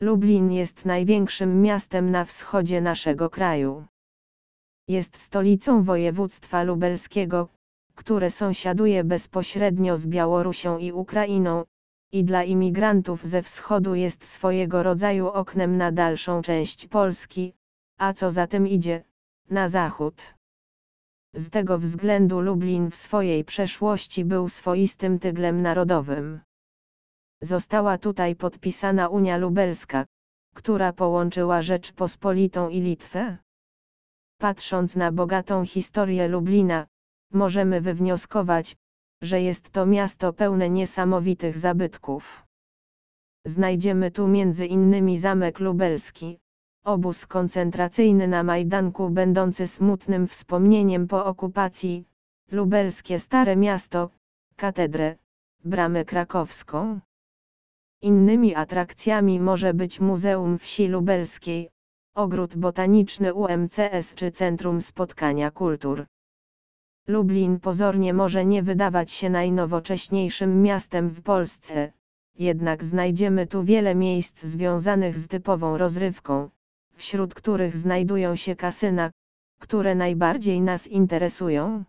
Lublin jest największym miastem na wschodzie naszego kraju. Jest stolicą województwa lubelskiego, które sąsiaduje bezpośrednio z Białorusią i Ukrainą, i dla imigrantów ze wschodu jest swojego rodzaju oknem na dalszą część Polski, a co za tym idzie, na zachód. Z tego względu Lublin w swojej przeszłości był swoistym tyglem narodowym. Została tutaj podpisana Unia Lubelska, która połączyła Rzeczpospolitą i Litwę. Patrząc na bogatą historię Lublina, możemy wywnioskować, że jest to miasto pełne niesamowitych zabytków. Znajdziemy tu między innymi zamek lubelski, obóz koncentracyjny na Majdanku będący smutnym wspomnieniem po okupacji, lubelskie Stare Miasto, katedrę, bramę krakowską. Innymi atrakcjami może być Muzeum Wsi Lubelskiej, Ogród Botaniczny UMCS czy Centrum Spotkania Kultur. Lublin pozornie może nie wydawać się najnowocześniejszym miastem w Polsce, jednak znajdziemy tu wiele miejsc związanych z typową rozrywką, wśród których znajdują się kasyna, które najbardziej nas interesują.